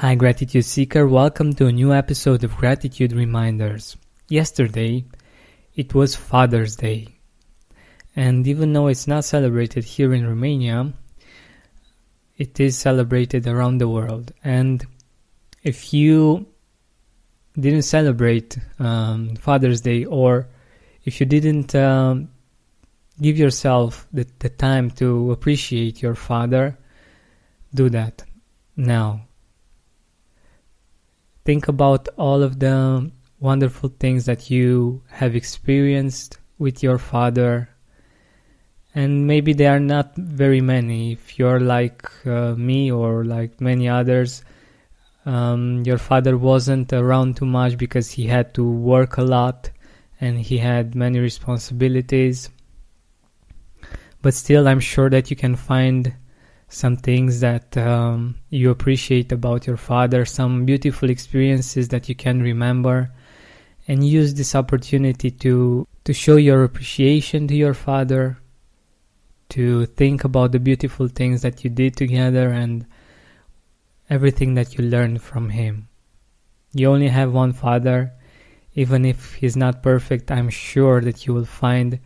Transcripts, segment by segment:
Hi, Gratitude Seeker. Welcome to a new episode of Gratitude Reminders. Yesterday, it was Father's Day. And even though it's not celebrated here in Romania, it is celebrated around the world. And if you didn't celebrate um, Father's Day or if you didn't um, give yourself the, the time to appreciate your father, do that now think about all of the wonderful things that you have experienced with your father. And maybe they are not very many. If you're like uh, me or like many others um, your father wasn't around too much because he had to work a lot and he had many responsibilities. But still i'm sure that you can find some things that um, you appreciate about your father, some beautiful experiences that you can remember, and use this opportunity to to show your appreciation to your father, to think about the beautiful things that you did together and everything that you learned from him. You only have one father, even if he's not perfect, I'm sure that you will find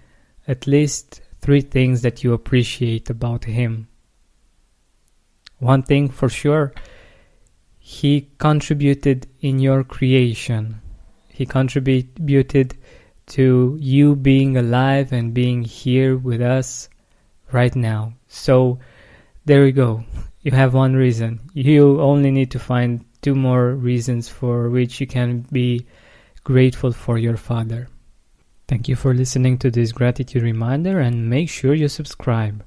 at least three things that you appreciate about him. One thing for sure, he contributed in your creation. He contributed to you being alive and being here with us right now. So there you go. You have one reason. You only need to find two more reasons for which you can be grateful for your father. Thank you for listening to this gratitude reminder and make sure you subscribe.